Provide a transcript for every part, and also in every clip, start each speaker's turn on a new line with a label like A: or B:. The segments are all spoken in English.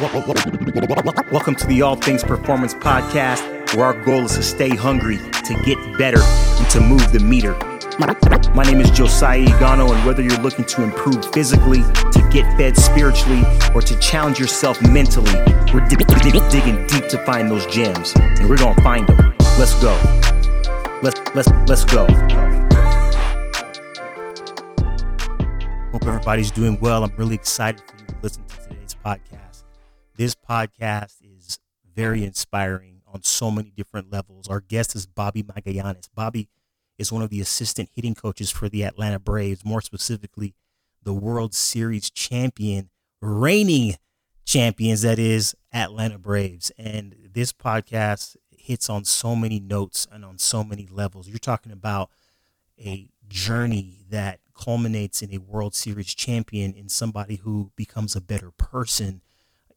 A: Welcome to the All Things Performance Podcast, where our goal is to stay hungry, to get better, and to move the meter. My name is Josiah Igono, and whether you're looking to improve physically, to get fed spiritually, or to challenge yourself mentally, we're dig- dig- digging deep to find those gems, and we're gonna find them. Let's go. Let's let's let's go. Hope everybody's doing well. I'm really excited for you to listen to today's podcast. This podcast is very inspiring on so many different levels. Our guest is Bobby Magallanes. Bobby is one of the assistant hitting coaches for the Atlanta Braves, more specifically, the World Series champion, reigning champions, that is, Atlanta Braves. And this podcast hits on so many notes and on so many levels. You're talking about a journey that culminates in a World Series champion, in somebody who becomes a better person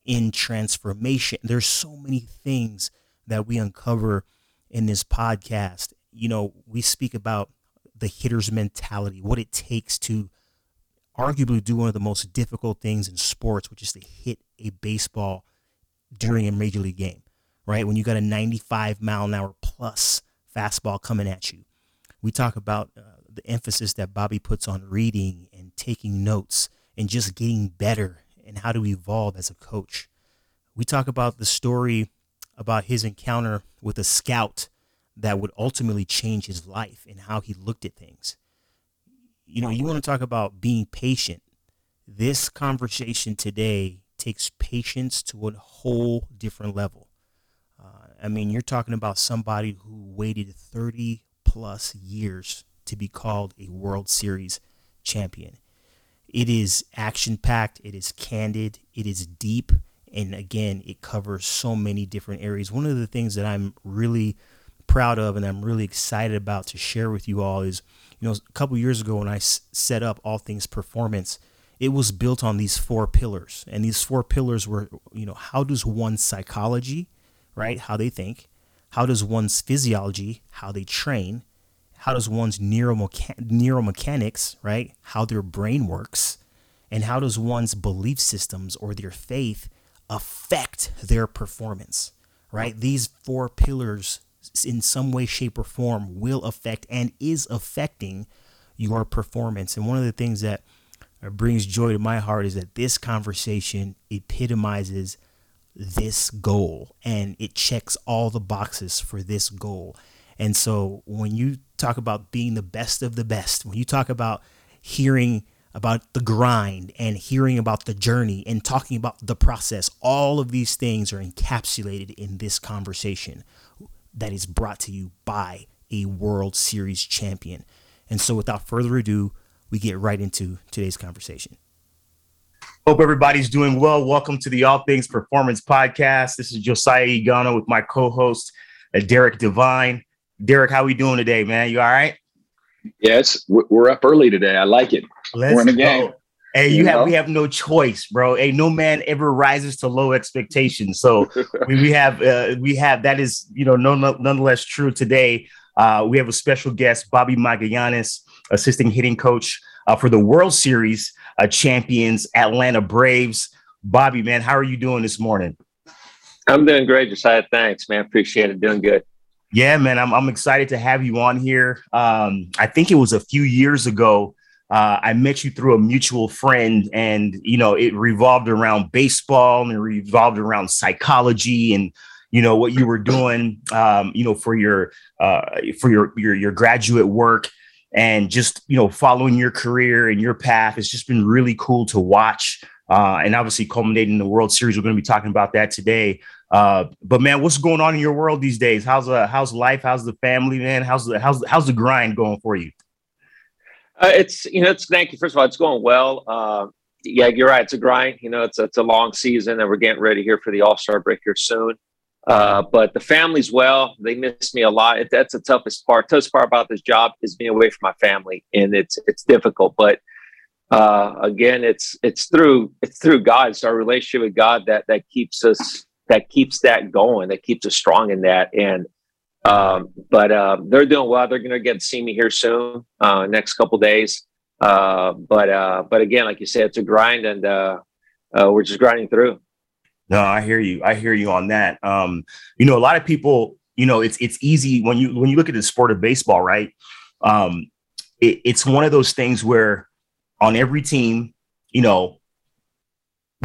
A: in transformation. There's so many things that we uncover in this podcast you know, we speak about the hitter's mentality, what it takes to arguably do one of the most difficult things in sports, which is to hit a baseball during a major league game, right? When you got a 95 mile an hour plus fastball coming at you. We talk about uh, the emphasis that Bobby puts on reading and taking notes and just getting better and how to evolve as a coach. We talk about the story about his encounter with a scout that would ultimately change his life and how he looked at things. You know, you want to talk about being patient. This conversation today takes patience to a whole different level. Uh, I mean, you're talking about somebody who waited 30 plus years to be called a World Series champion. It is action packed, it is candid, it is deep, and again, it covers so many different areas. One of the things that I'm really proud of and I'm really excited about to share with you all is, you know, a couple years ago when I s- set up All Things Performance, it was built on these four pillars. And these four pillars were, you know, how does one's psychology, right, how they think, how does one's physiology, how they train, how does one's neuromecha- neuromechanics, right, how their brain works, and how does one's belief systems or their faith affect their performance, right? These four pillars in some way, shape, or form will affect and is affecting your performance. And one of the things that brings joy to my heart is that this conversation epitomizes this goal and it checks all the boxes for this goal. And so when you talk about being the best of the best, when you talk about hearing about the grind and hearing about the journey and talking about the process, all of these things are encapsulated in this conversation that is brought to you by a World Series champion. And so, without further ado, we get right into today's conversation. Hope everybody's doing well. Welcome to the All Things Performance Podcast. This is Josiah Igono with my co-host uh, Derek Devine. Derek, how we doing today, man? You all right?
B: Yes, we're up early today. I like it.
A: Let's we're in the game. Hey, you, you have know? we have no choice, bro. Hey, no man ever rises to low expectations. So we, we have uh, we have that is you know no, nonetheless true today. Uh, we have a special guest, Bobby Magallanes, assistant hitting coach uh, for the World Series uh, champions Atlanta Braves. Bobby, man, how are you doing this morning?
B: I'm doing great, Josiah. Thanks, man. Appreciate it. Doing good.
A: Yeah, man. I'm I'm excited to have you on here. Um, I think it was a few years ago uh, I met you through a mutual friend, and you know it revolved around baseball and it revolved around psychology and you know what you were doing, um, you know for your uh, for your your your graduate work and just you know following your career and your path. It's just been really cool to watch. Uh, and obviously culminating in the World Series. We're going to be talking about that today. Uh, but man, what's going on in your world these days? How's uh, how's life? How's the family, man? How's the how's how's the grind going for you?
B: Uh, it's you know, it's thank you. First of all, it's going well. Uh, yeah, you're right. It's a grind. You know, it's it's a long season, and we're getting ready here for the All Star break here soon. Uh, but the family's well. They miss me a lot. That's the toughest part. Toughest part about this job is being away from my family, and it's it's difficult. But uh, again, it's it's through it's through God. It's our relationship with God that that keeps us that keeps that going. That keeps us strong in that. And um, but uh, they're doing well. They're going to get to see me here soon, uh, next couple days. Uh, but uh, but again, like you said, it's a grind, and uh, uh, we're just grinding through.
C: No, I hear you. I hear you on that. Um, you know, a lot of people, you know, it's it's easy when you when you look at the sport of baseball, right? Um, it, it's one of those things where on every team, you know,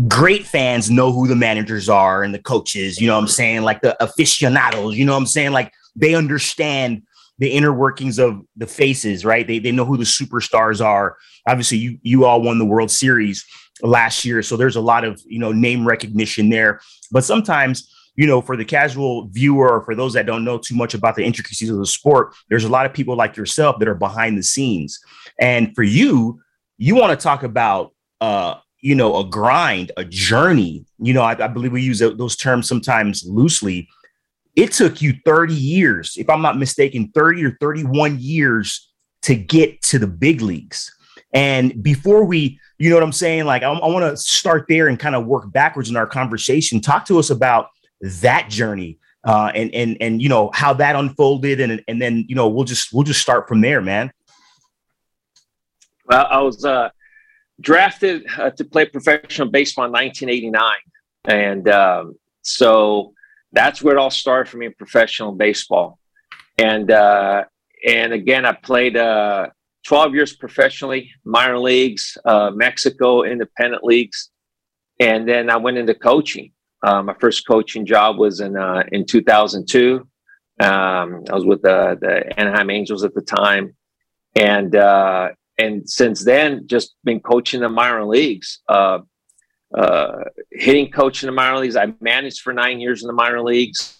C: great fans know who the managers are and the coaches, you know what I'm saying? Like the aficionados, you know what I'm saying? Like they understand the inner workings of the faces, right? They, they know who the superstars are. Obviously, you you all won the World Series last year, so there's a lot of you know name recognition there. But sometimes, you know, for the casual viewer or for those that don't know too much about the intricacies of the sport, there's a lot of people like yourself that are behind the scenes. And for you, you want to talk about uh, you know, a grind, a journey. You know, I, I believe we use those terms sometimes loosely it took you 30 years, if I'm not mistaken, 30 or 31 years to get to the big leagues. And before we, you know what I'm saying? Like, I, I want to start there and kind of work backwards in our conversation. Talk to us about that journey uh, and and and you know how that unfolded, and and then you know we'll just we'll just start from there, man.
B: Well, I was uh, drafted uh, to play professional baseball in 1989, and um, so that's where it all started for me in professional baseball. And uh, and again, I played uh, 12 years professionally, minor leagues, uh, Mexico independent leagues, and then I went into coaching. Uh, my first coaching job was in uh, in 2002. Um, I was with the, the Anaheim Angels at the time, and and since then, just been coaching the minor leagues. Uh, uh, hitting coach in the minor leagues. I managed for nine years in the minor leagues,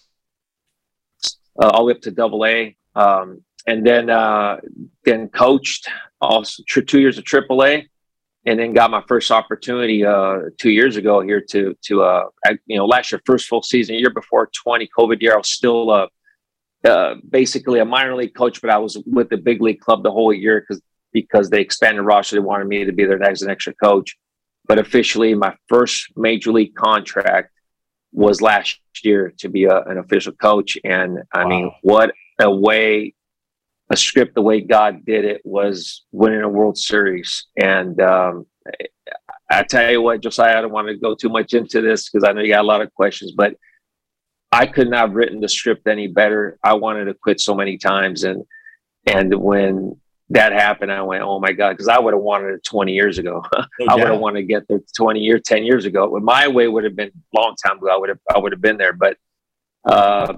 B: uh, all the way up to double A. Um, and then uh, then coached also two years of triple A, and then got my first opportunity uh, two years ago here to to uh, I, you know last year first full season year before 20 COVID year I was still uh, uh, basically a minor league coach, but I was with the big league club the whole year because because they expanded roster. They wanted me to be there as an extra coach but officially my first major league contract was last year to be a, an official coach and i wow. mean what a way a script the way god did it was winning a world series and um, i tell you what josiah i don't want to go too much into this because i know you got a lot of questions but i could not have written the script any better i wanted to quit so many times and and when that happened, I went, oh my God, because I would have wanted it 20 years ago. I would have wanted to get there 20 years, 10 years ago. When my way would have been a long time ago, I would have, I would have been there. But uh,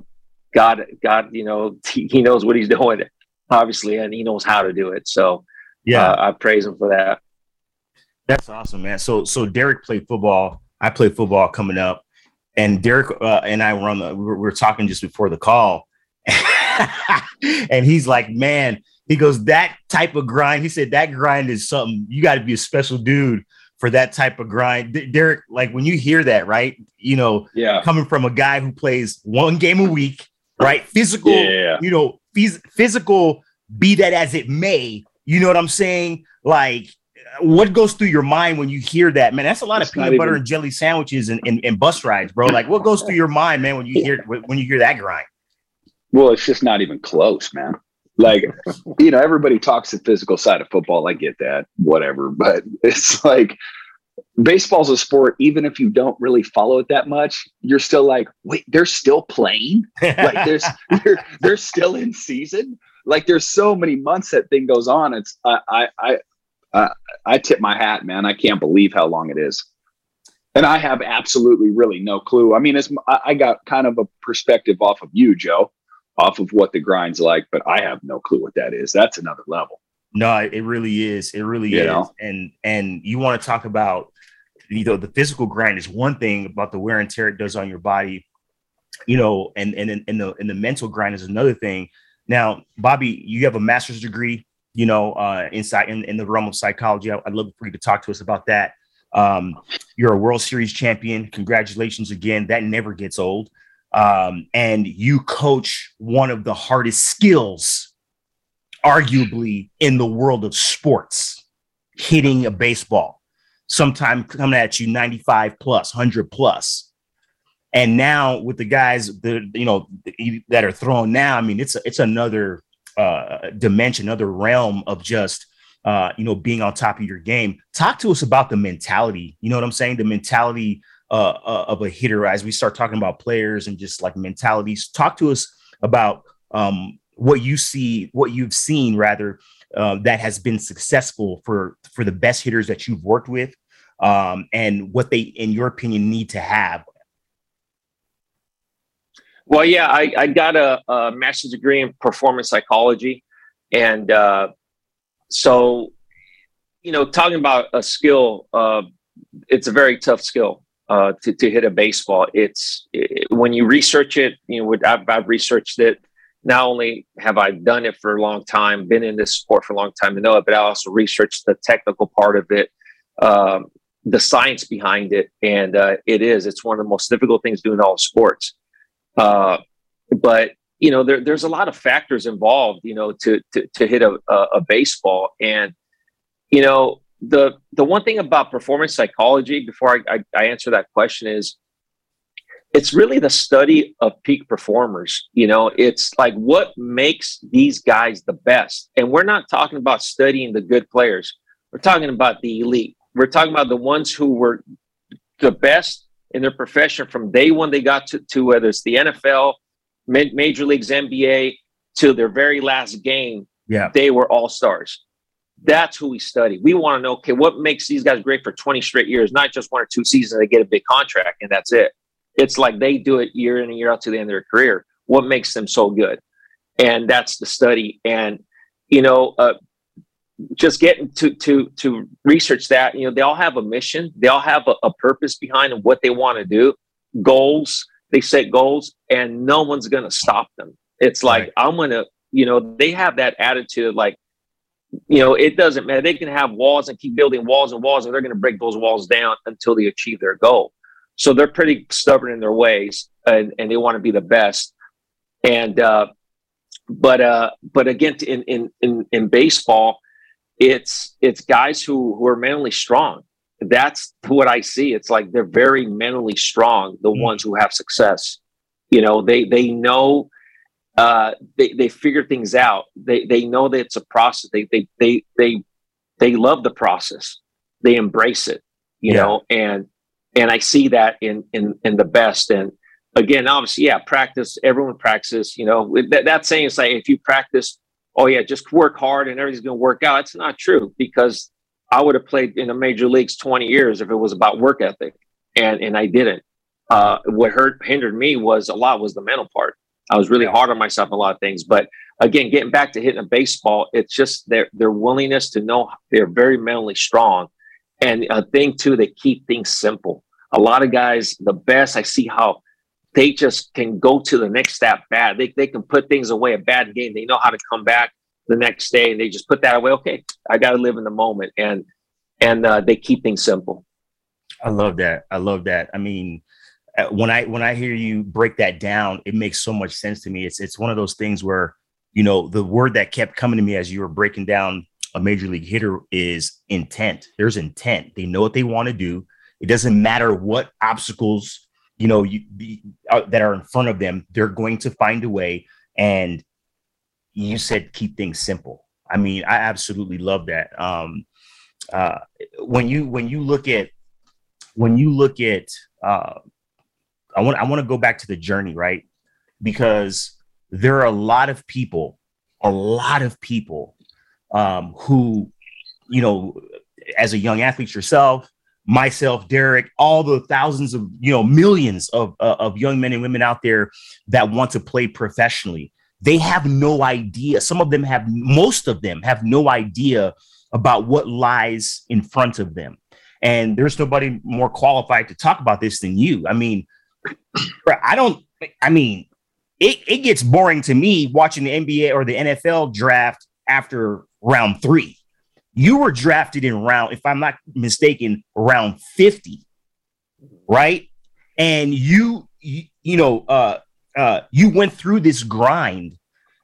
B: God, God, you know, he, he, knows what he's doing, obviously, and he knows how to do it. So yeah, uh, I praise him for that.
C: That's awesome, man. So, so Derek played football. I played football coming up, and Derek uh, and I were on the, we were, we were talking just before the call. and he's like, man, he goes, that type of grind. He said that grind is something you got to be a special dude for that type of grind. D- Derek, like when you hear that, right? You know,
B: yeah,
C: coming from a guy who plays one game a week, right? Physical, yeah. you know, phys- physical, be that as it may, you know what I'm saying? Like, what goes through your mind when you hear that, man? That's a lot it's of peanut butter even... and jelly sandwiches and, and, and, bus rides, bro. Like, what goes through your mind, man, when you hear when you hear that grind?
D: Well, it's just not even close, man like you know everybody talks the physical side of football. I get that whatever but it's like baseball's a sport even if you don't really follow it that much you're still like wait they're still playing? Like there's they're, they're still in season? Like there's so many months that thing goes on it's i i i i tip my hat man. I can't believe how long it is. And i have absolutely really no clue. I mean it's i got kind of a perspective off of you joe off of what the grind's like, but I have no clue what that is. That's another level.
C: No, it really is. It really you is. Know? And and you want to talk about you know the physical grind is one thing about the wear and tear it does on your body, you know, and and and the and the mental grind is another thing. Now, Bobby, you have a master's degree, you know, uh, inside in, in the realm of psychology. I'd love for you to talk to us about that. Um, you're a World Series champion. Congratulations again. That never gets old um, and you coach one of the hardest skills, arguably, in the world of sports, hitting a baseball, sometimes coming at you 95 plus, 100 plus. And now with the guys that you know that are thrown now, I mean it's a, it's another uh, dimension, another realm of just uh, you know being on top of your game. Talk to us about the mentality. You know what I'm saying? The mentality uh, uh, of a hitter as we start talking about players and just like mentalities. Talk to us about um, what you see, what you've seen rather uh, that has been successful for for the best hitters that you've worked with, um, and what they, in your opinion, need to have.
B: Well, yeah, I, I got a, a master's degree in performance psychology, and uh, so you know, talking about a skill, uh, it's a very tough skill uh, to, to hit a baseball. It's it, when you research it, you know, I've, I've researched it. Not only have I done it for a long time, been in this sport for a long time to know it, but I also researched the technical part of it, um, the science behind it, and uh, it is. It's one of the most difficult things doing all sports. Uh, but you know, there, there's a lot of factors involved. You know, to to, to hit a, a, a baseball, and you know, the the one thing about performance psychology, before I, I, I answer that question, is it's really the study of peak performers. You know, it's like what makes these guys the best. And we're not talking about studying the good players. We're talking about the elite. We're talking about the ones who were the best in their profession from day one they got to, to whether it's the NFL, Major Leagues, NBA, to their very last game.
C: Yeah.
B: They were all stars. That's who we study. We want to know, okay, what makes these guys great for 20 straight years, not just one or two seasons they get a big contract and that's it. It's like they do it year in and year out to the end of their career. What makes them so good? And that's the study. And, you know, uh, just getting to to to research that, you know, they all have a mission, they all have a, a purpose behind what they want to do, goals. They set goals, and no one's going to stop them. It's like right. I'm going to, you know, they have that attitude, like you know, it doesn't matter. They can have walls and keep building walls and walls, and they're going to break those walls down until they achieve their goal. So they're pretty stubborn in their ways, and, and they want to be the best. And uh, but uh, but again, in in in in baseball, it's it's guys who who are mentally strong. That's what I see. It's like they're very mentally strong. The mm. ones who have success, you know, they they know uh, they they figure things out. They they know that it's a process. They they they they they love the process. They embrace it, you yeah. know, and and I see that in in in the best. And again, obviously, yeah, practice. Everyone practices. You know, that, that saying is like if you practice, oh yeah, just work hard and everything's going to work out. It's not true because I would have played in the major leagues 20 years if it was about work ethic, and and I didn't. Uh, what hurt hindered me was a lot was the mental part. I was really hard on myself a lot of things. But again, getting back to hitting a baseball, it's just their their willingness to know they're very mentally strong. And a thing too, they keep things simple. A lot of guys, the best I see how they just can go to the next step bad. They, they can put things away a bad game. They know how to come back the next day and they just put that away. Okay, I got to live in the moment. And and uh, they keep things simple.
C: I love that. I love that. I mean, when I when I hear you break that down, it makes so much sense to me. It's it's one of those things where you know the word that kept coming to me as you were breaking down a major league hitter is intent. There's intent. They know what they want to do. It doesn't matter what obstacles you know you, uh, that are in front of them. They're going to find a way. And you said keep things simple. I mean, I absolutely love that. Um, uh, when you when you look at when you look at uh, I want I want to go back to the journey, right? Because there are a lot of people, a lot of people um, who, you know, as a young athlete yourself, myself, Derek, all the thousands of, you know, millions of uh, of young men and women out there that want to play professionally. They have no idea. Some of them have, most of them have no idea about what lies in front of them. And there's nobody more qualified to talk about this than you. I mean, I don't. I mean, it, it gets boring to me watching the NBA or the NFL draft after round three. You were drafted in round, if I'm not mistaken, round 50, right? And you, you, you know, uh, uh, you went through this grind,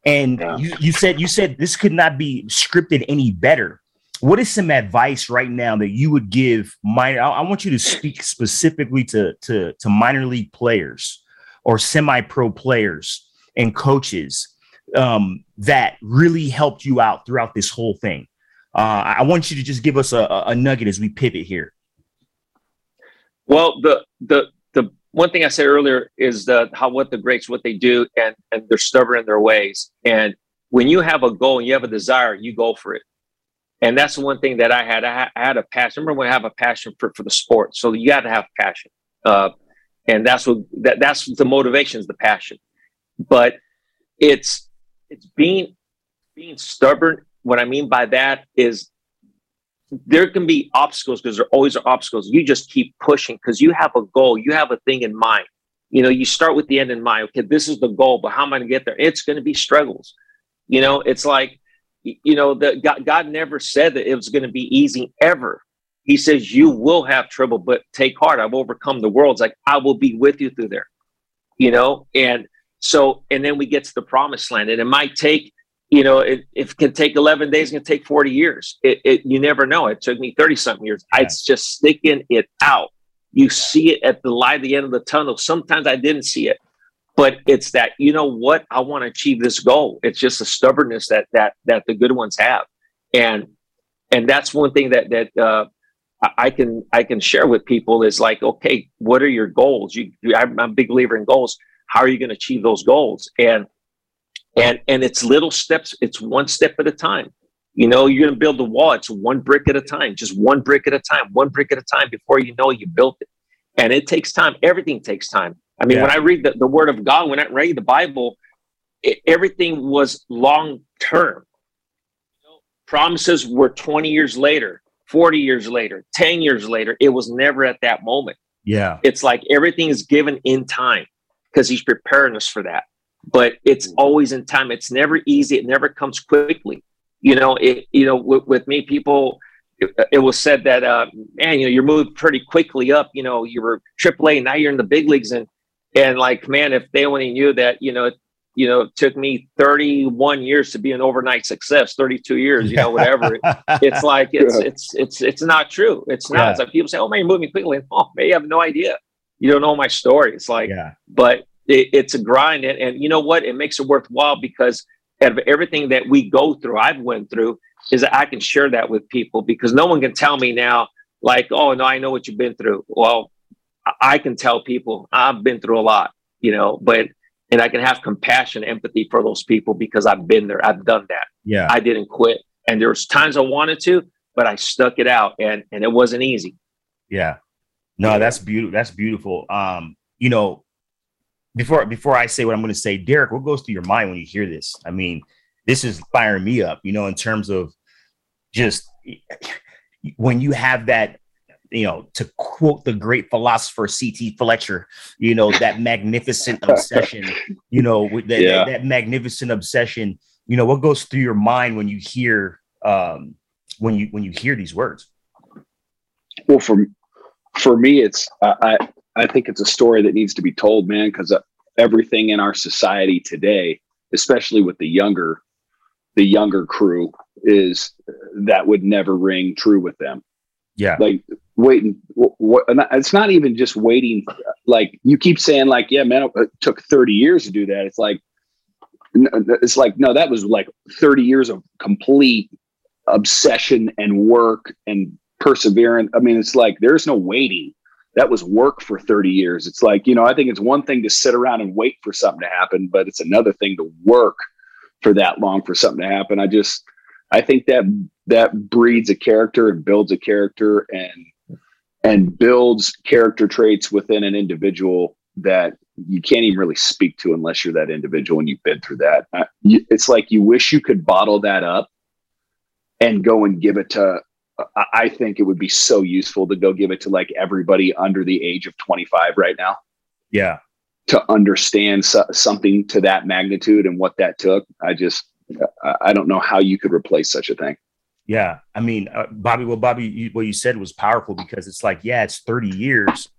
C: and yeah. you, you said you said this could not be scripted any better what is some advice right now that you would give minor I, I, want you to speak specifically to to to minor league players or semi-pro players and coaches um, that really helped you out throughout this whole thing uh, i want you to just give us a, a nugget as we pivot here
B: Well, the the the one thing I said earlier is the how what the greats what they do and and they're stubborn in their ways. And when you have a goal and you have a desire, you go for it. And that's the one thing that I had. I, ha- I had a passion. Remember when I have a passion for, for the sport. So you got to have passion. Uh, and that's what that, that's the motivation is the passion. But it's it's being being stubborn. What I mean by that is there can be obstacles because there always are obstacles. You just keep pushing because you have a goal, you have a thing in mind. You know, you start with the end in mind. Okay, this is the goal, but how am I going to get there? It's going to be struggles. You know, it's like, you know, that God, God never said that it was going to be easy ever. He says, You will have trouble, but take heart. I've overcome the world. It's like, I will be with you through there, you know? And so, and then we get to the promised land, and it might take you know, it, if it can take 11 days, it can take 40 years. It, it you never know. It took me 30 something years. Yeah. It's just sticking it out. You see it at the light at the end of the tunnel. Sometimes I didn't see it, but it's that, you know what? I want to achieve this goal. It's just a stubbornness that, that, that the good ones have. And, and that's one thing that, that, uh, I can I can share with people is like, okay, what are your goals? You, I'm a big believer in goals. How are you going to achieve those goals? And and and it's little steps it's one step at a time you know you're going to build a wall it's one brick at a time just one brick at a time one brick at a time before you know you built it and it takes time everything takes time i mean yeah. when i read the, the word of god when i read the bible it, everything was long term you know, promises were 20 years later 40 years later 10 years later it was never at that moment
C: yeah
B: it's like everything is given in time because he's preparing us for that but it's mm-hmm. always in time. It's never easy. It never comes quickly. You know, it, you know, with, with me, people, it, it, was said that, uh, man, you know, you're moved pretty quickly up. You know, you were AAA, now you're in the big leagues, and and like, man, if they only knew that, you know, it, you know, it took me 31 years to be an overnight success, 32 years, you know, whatever. it's like it's it's it's it's not true. It's not. Yeah. It's like people say, "Oh man, you're moving quickly." Oh, man, you have no idea. You don't know my story. It's like, yeah. but it, it's a grind and, and you know what it makes it worthwhile because of everything that we go through i've went through is that i can share that with people because no one can tell me now like oh no i know what you've been through well i can tell people i've been through a lot you know but and i can have compassion empathy for those people because i've been there i've done that.
C: Yeah.
B: I didn't quit and there was times i wanted to but i stuck it out and and it wasn't easy.
C: Yeah. No that's beautiful that's beautiful. Um you know before before I say what I'm going to say, Derek, what goes through your mind when you hear this? I mean, this is firing me up, you know, in terms of just when you have that, you know, to quote the great philosopher C.T. Fletcher, you know, that magnificent obsession, you know, with that, yeah. that, that magnificent obsession, you know, what goes through your mind when you hear um when you when you hear these words?
D: Well, for for me, it's I I think it's a story that needs to be told, man, because uh, everything in our society today, especially with the younger, the younger crew, is that would never ring true with them.
C: Yeah,
D: like waiting. What? It's not even just waiting. Like you keep saying, like, yeah, man, it took thirty years to do that. It's like, it's like, no, that was like thirty years of complete obsession and work and perseverance. I mean, it's like there's no waiting that was work for 30 years. It's like, you know, I think it's one thing to sit around and wait for something to happen, but it's another thing to work for that long for something to happen. I just, I think that that breeds a character and builds a character and, and builds character traits within an individual that you can't even really speak to unless you're that individual and you've been through that. Uh, it's like you wish you could bottle that up and go and give it to I think it would be so useful to go give it to like everybody under the age of 25 right now.
C: Yeah.
D: To understand so- something to that magnitude and what that took. I just, I don't know how you could replace such a thing.
C: Yeah. I mean, uh, Bobby, well, Bobby, you, what you said was powerful because it's like, yeah, it's 30 years,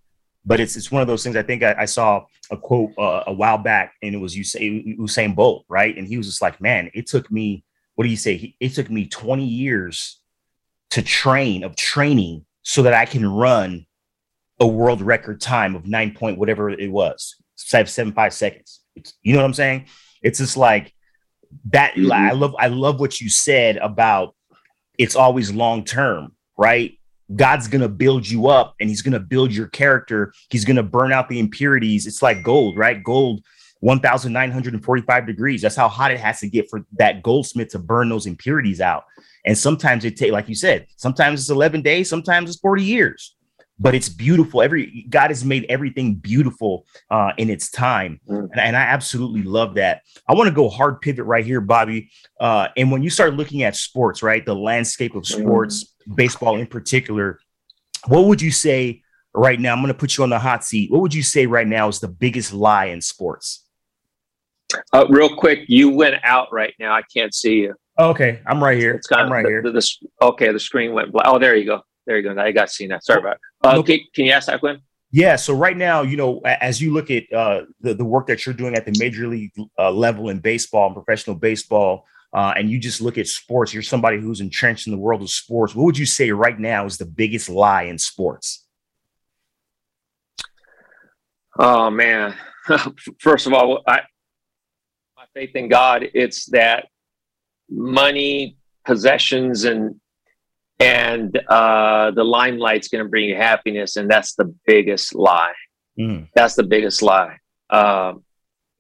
C: but it's, it's one of those things. I think I, I saw a quote uh, a while back and it was Usain, Usain Bolt, right? And he was just like, man, it took me, what do you say? He, it took me 20 years to train of training so that I can run a world record time of nine point whatever it was, seven five seconds. It's, you know what I'm saying? It's just like that. Mm-hmm. I love I love what you said about it's always long term, right? God's going to build you up and he's going to build your character. He's going to burn out the impurities. It's like gold, right? Gold 1945 degrees. That's how hot it has to get for that goldsmith to burn those impurities out. And sometimes it take like you said, sometimes it's 11 days, sometimes it's 40 years. But it's beautiful. Every God has made everything beautiful uh, in its time, mm. and, and, I absolutely love that. I want to go hard pivot right here, Bobby. Uh, and when you start looking at sports, right, the landscape of sports, mm baseball in particular, what would you say right now? I'm going to put you on the hot seat. What would you say right now is the biggest lie in sports?
B: Uh, real quick, you went out right now. I can't see you.
C: Okay, I'm right here. It's kind I'm right
B: the,
C: here.
B: The, the, okay, the screen went black. Oh, there you go. There you go. I got seen that. Sorry about it. Uh, okay, can you ask that, Quinn?
C: Yeah. So right now, you know, as you look at uh, the the work that you're doing at the major league uh, level in baseball and professional baseball, uh, and you just look at sports, you're somebody who's entrenched in the world of sports. What would you say right now is the biggest lie in sports?
B: Oh man! First of all, I my faith in God. It's that money, possessions, and and uh, the limelight's going to bring you happiness, and that's the biggest lie. Mm. That's the biggest lie. Um,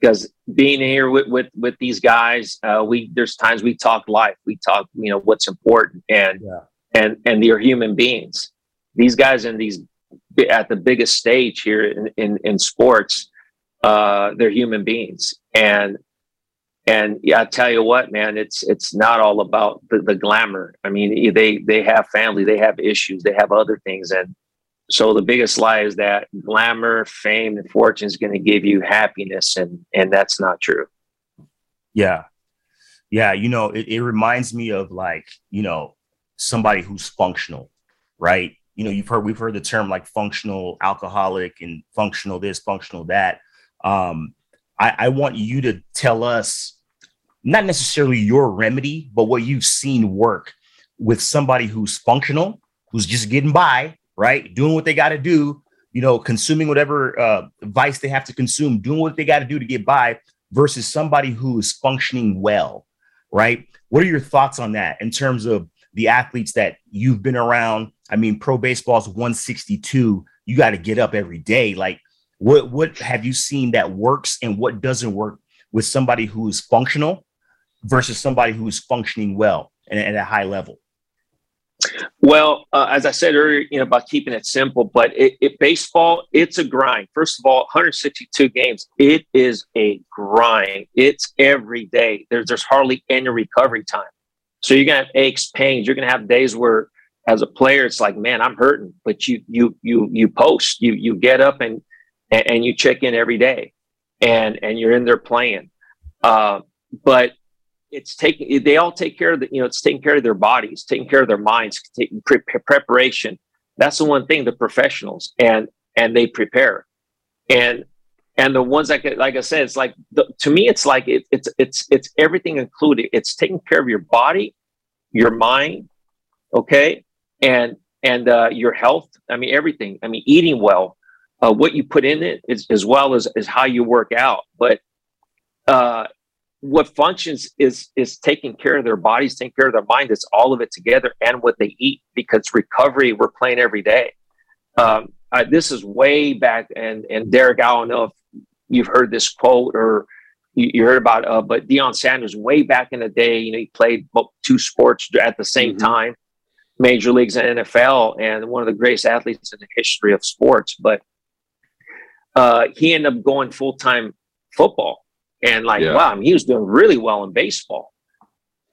B: because being here with with with these guys, uh, we there's times we talk life, we talk you know what's important, and yeah. and and they're human beings. These guys in these at the biggest stage here in in, in sports, uh, they're human beings, and and yeah, I tell you what, man, it's it's not all about the, the glamour. I mean, they they have family, they have issues, they have other things, and so the biggest lie is that glamour, fame, and fortune is going to give you happiness, and and that's not true.
C: Yeah, yeah. You know, it, it reminds me of like you know somebody who's functional, right? You know, you've heard we've heard the term like functional alcoholic and functional this, functional that. Um, I, I want you to tell us not necessarily your remedy, but what you've seen work with somebody who's functional, who's just getting by, right? Doing what they got to do, you know, consuming whatever uh, vice they have to consume, doing what they got to do to get by, versus somebody who is functioning well, right? What are your thoughts on that in terms of the athletes that you've been around? I mean, pro baseball is 162. You got to get up every day. Like, what what have you seen that works and what doesn't work with somebody who is functional versus somebody who is functioning well and at a high level?
B: Well, uh, as I said earlier, you know about keeping it simple, but it, it, baseball it's a grind. First of all, 162 games, it is a grind. It's every day. There's there's hardly any recovery time. So you're gonna have aches, pains. You're gonna have days where, as a player, it's like, man, I'm hurting, but you you you you post, you you get up and and, and you check in every day, and and you're in there playing. Uh, but it's taking they all take care of the you know it's taking care of their bodies taking care of their minds taking pre- preparation. That's the one thing the professionals and and they prepare. And and the ones that like i said it's like the, to me it's like it, it's it's it's everything included. It's taking care of your body your mind okay? And and uh, your health. I mean everything. I mean eating well uh, what you put in it is, as well as, as how you work out. But uh, what functions is is taking care of their bodies, taking care of their mind. It's all of it together and what they eat because recovery we're playing every day. Um, I, this is way back, and and Derek, I don't know if you've heard this quote or you, you heard about, uh, but Deion Sanders way back in the day, you know, he played two sports at the same mm-hmm. time, major leagues and NFL, and one of the greatest athletes in the history of sports. But uh, he ended up going full time football and like, yeah. wow, I mean, he was doing really well in baseball.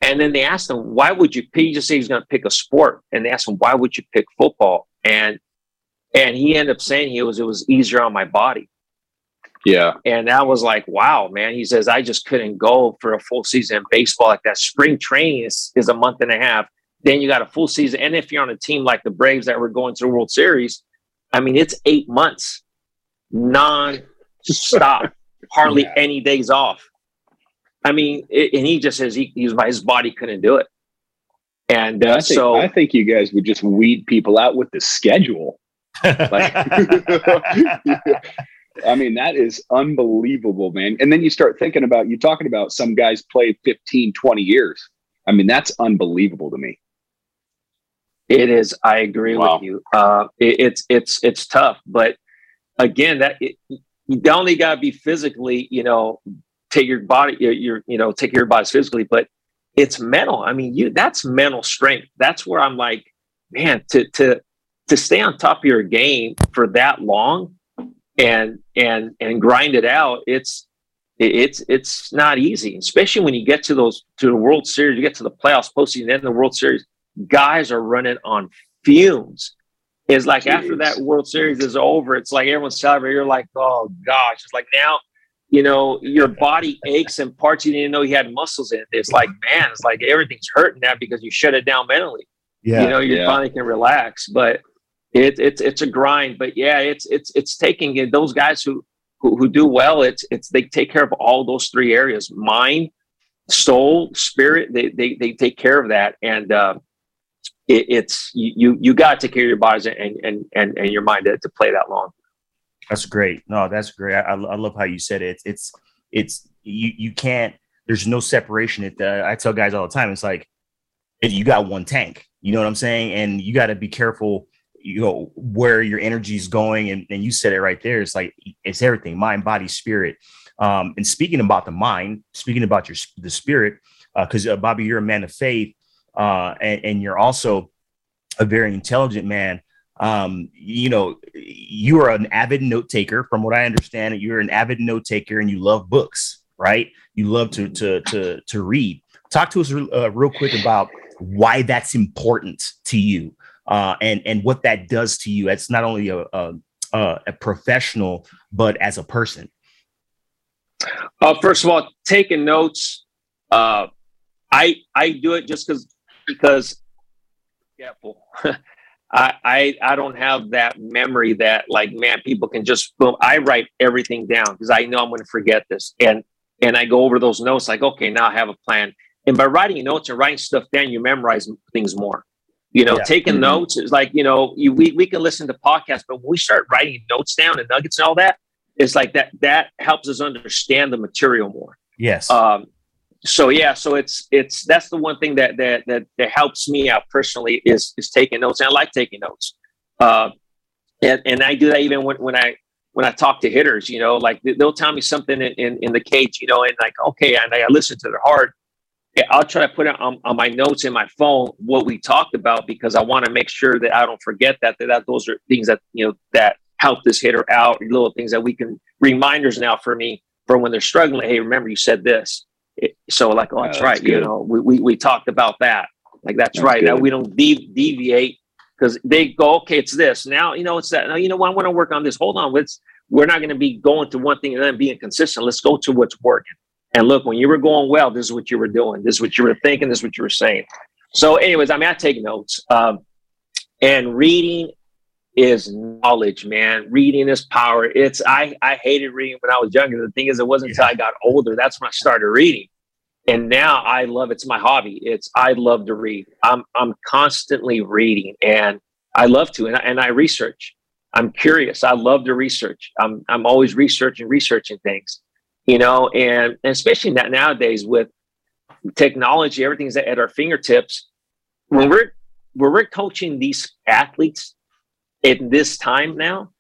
B: And then they asked him, why would you pick? He just said he's going to pick a sport. And they asked him, why would you pick football? And and he ended up saying he was it was easier on my body.
D: Yeah.
B: And that was like, wow, man. He says, I just couldn't go for a full season in baseball like that. Spring training is, is a month and a half. Then you got a full season. And if you're on a team like the Braves that were going to the World Series, I mean, it's eight months non-stop hardly yeah. any days off. I mean, it, and he just says he, he was, his body couldn't do it. And uh,
D: I think,
B: so
D: I think you guys would just weed people out with the schedule. Like, I mean, that is unbelievable, man. And then you start thinking about you talking about some guys played 15, 20 years. I mean, that's unbelievable to me.
B: It is. I agree
D: Wow.
B: with you. Uh, it, it's it's it's tough, but again, that it, you don't only got to be physically, you know, take your body, your, your you know, take your bodies physically, but it's mental. I mean, you that's mental strength. That's where I'm like, man, to to to stay on top of your game for that long and and and grind it out. It's it's it's not easy, especially when you get to those to the World Series, you get to the playoffs, postseason, then the World Series. Guys are running on fumes. It's like after that World Series is over, it's like everyone's celebrating. You're like, oh gosh, it's like now, you know, your body aches and parts you didn't know you had muscles in. It's like, man, it's like everything's hurting now because you shut it down mentally
C: Yeah.
B: you know you
D: Yeah.
B: finally can relax but it, it's it's a grind but yeah it's it's it's taking it those guys who, who who do well it's it's they take care of all those three areas mind soul spirit they they, they take care of that and uh it, it's you you, got to care your bodies and and and, and your mind to, to play that long
C: That's great. No, that's great. I, I love how you said it. It's it's, it's you you can't. There's no separation. It. Uh, I tell guys all the time. It's like you got one tank. You know what I'm saying? And you got to be careful. You know where your energy is going, and, and you said it right there. It's like it's everything: mind, body, spirit. Um, and speaking about the mind, speaking about your the spirit, because uh, Bobby, you're a man of faith, uh, and, and you're also a very intelligent man um, you know, you are an avid note taker. From what I understand, you're an avid note taker and you love books, right? You love to to to to read. Talk to us uh, real quick about why that's important to you, uh, and and what that does to you. As not only a a, a a professional, but as a person.
B: Uh, first of all, taking notes. Uh, I I do it just because because careful. I, I I don't have that memory that like man people can just boom. I write everything down because I know I'm going to forget this and and I go over those notes like okay now I have a plan and by writing notes and writing stuff down you memorize things more. You know,
C: Yeah.
B: taking
D: Mhm.
B: notes is like you know you, we we can listen to podcasts, but when we start writing notes down and nuggets and all that, it's like that that helps us understand the material more
C: Yes.
B: um so yeah so it's it's that's the one thing that that that, that helps me out personally is is taking notes and i like taking notes uh and, and i do that even when, when i when i talk to hitters you know like they- they'll tell me something in, in, in the cage you know and like okay and i listen to their heart I'll try to put it on, on my notes in my phone what we talked about because I want to make sure that I don't forget that, that that those are things that you know that help this hitter out, little things that we can reminders now for me for when they're struggling. Hey, remember you said this. It- so like, oh, that's
D: that's
B: right. You know, we, we we talked about that. Like that's,
D: That's
B: right. Now
D: good.
B: we don't de- deviate because they go, okay, it's this. Now you know it's that. Now you know what? I want to work on this. Hold on, let's. We're not going to be going to one thing and then being consistent. Let's go to what's working. And look, when you were going well, this is what you were doing. This is what you were thinking. This is what you were saying. So, anyways, I mean, I take notes. Um, and reading is knowledge, man. Reading is power. It's I I hated reading when I was younger. The thing is, it wasn't until I got older that's when I started reading. And now I love it's my hobby. It's I love to read. I'm I'm constantly reading, and I love to, and I, and I research. I'm curious. I love to research. I'm I'm always researching, researching things, you know, and, and especially that nowadays with technology, everything's at our fingertips. When we're when we're coaching these athletes in this time now,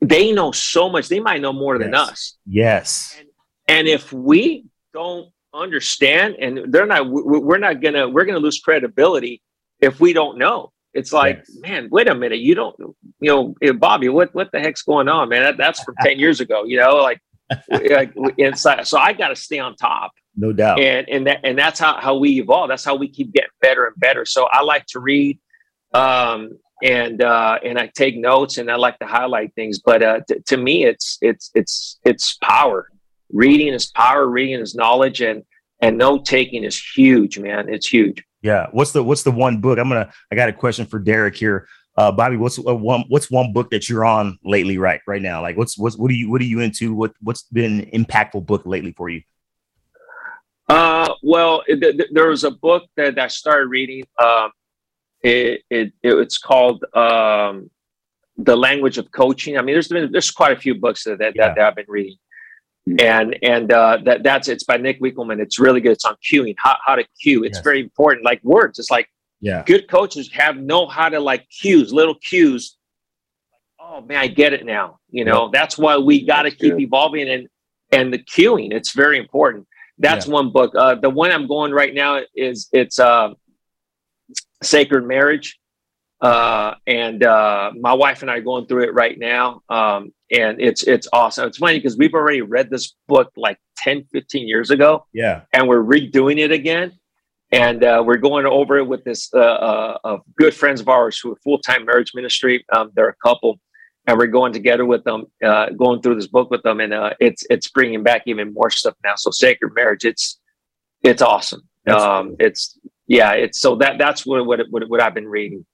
B: they know so much. They might know more than us.
C: yes.
B: And if we don't understand, and they're not, we- we're not gonna, we're gonna lose credibility if we don't know. It's like,
C: Yes.
B: man, wait a minute, you don't, you know, eh, Bobby, what what the heck's going on, man? That, that's from ten years ago, you know, like, like inside. So I got to stay on top
C: No doubt.
B: and and that and that's how, how we evolve that's how we keep getting better and better so i like to read um and uh and i take notes and i like to highlight things but uh t- to me it's it's it's it's power reading is power reading is knowledge and and note taking is huge man it's huge
C: Yeah. What's the what's the one book? I'm gonna. I got a question for Derek here. Uh, Bobby, what's uh, one what's one book that you're on lately? Right right now. Like what's what's what are you what are you into? What what's been an impactful book lately for you?
B: Uh, well, th- th- there was a book that I started reading. Um, it, it, it's called um, "The Language of Coaching." I mean, there's been there's quite a few books that that,
C: Yeah.
B: that, I've been reading, and and uh, that that's it's by Nick Winkelman. It's really good. It's on cueing, how how to cue. It's
C: Yes.
B: very important, like words. It's like
C: Yeah.
B: Good coaches have know how to like cues, little cues. Oh man, I get it now. You know, that's why we got to keep
D: good.
B: evolving and and the cueing. It's very important. That's one book. Uh, the one I'm going right now is it's uh, Sacred Marriage. Uh, and uh, my wife and I are going through it right now. Um, and it's it's awesome. It's funny because we've already read this book like 10, 15 years ago
C: Yeah.
B: and we're redoing it again. And uh, we're going over it with this uh, uh, of good friends of ours who are full time marriage ministry. Um, they're a couple, and we're going together with them, uh, going through this book with them, and uh, it's it's bringing back even more stuff now. So sacred marriage, it's it's awesome. Um, it's yeah, it's so that that's what what what, what I've been reading.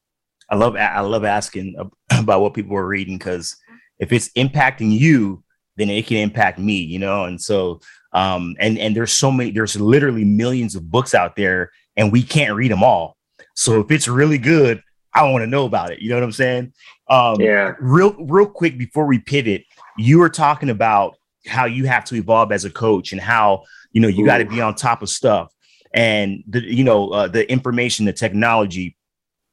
C: I love I love asking about what people are reading because if it's impacting you, then it can impact me, you know. And so, um, and and there's so many, there's literally millions of books out there, and we can't read them all. So if it's really good, I want to know about it. You know what I'm saying? Um,
B: Yeah.
C: Real real quick before we pivot, you were talking about how you have to evolve as a coach and how you know you got to be on top of stuff and the you know uh, the information, the technology.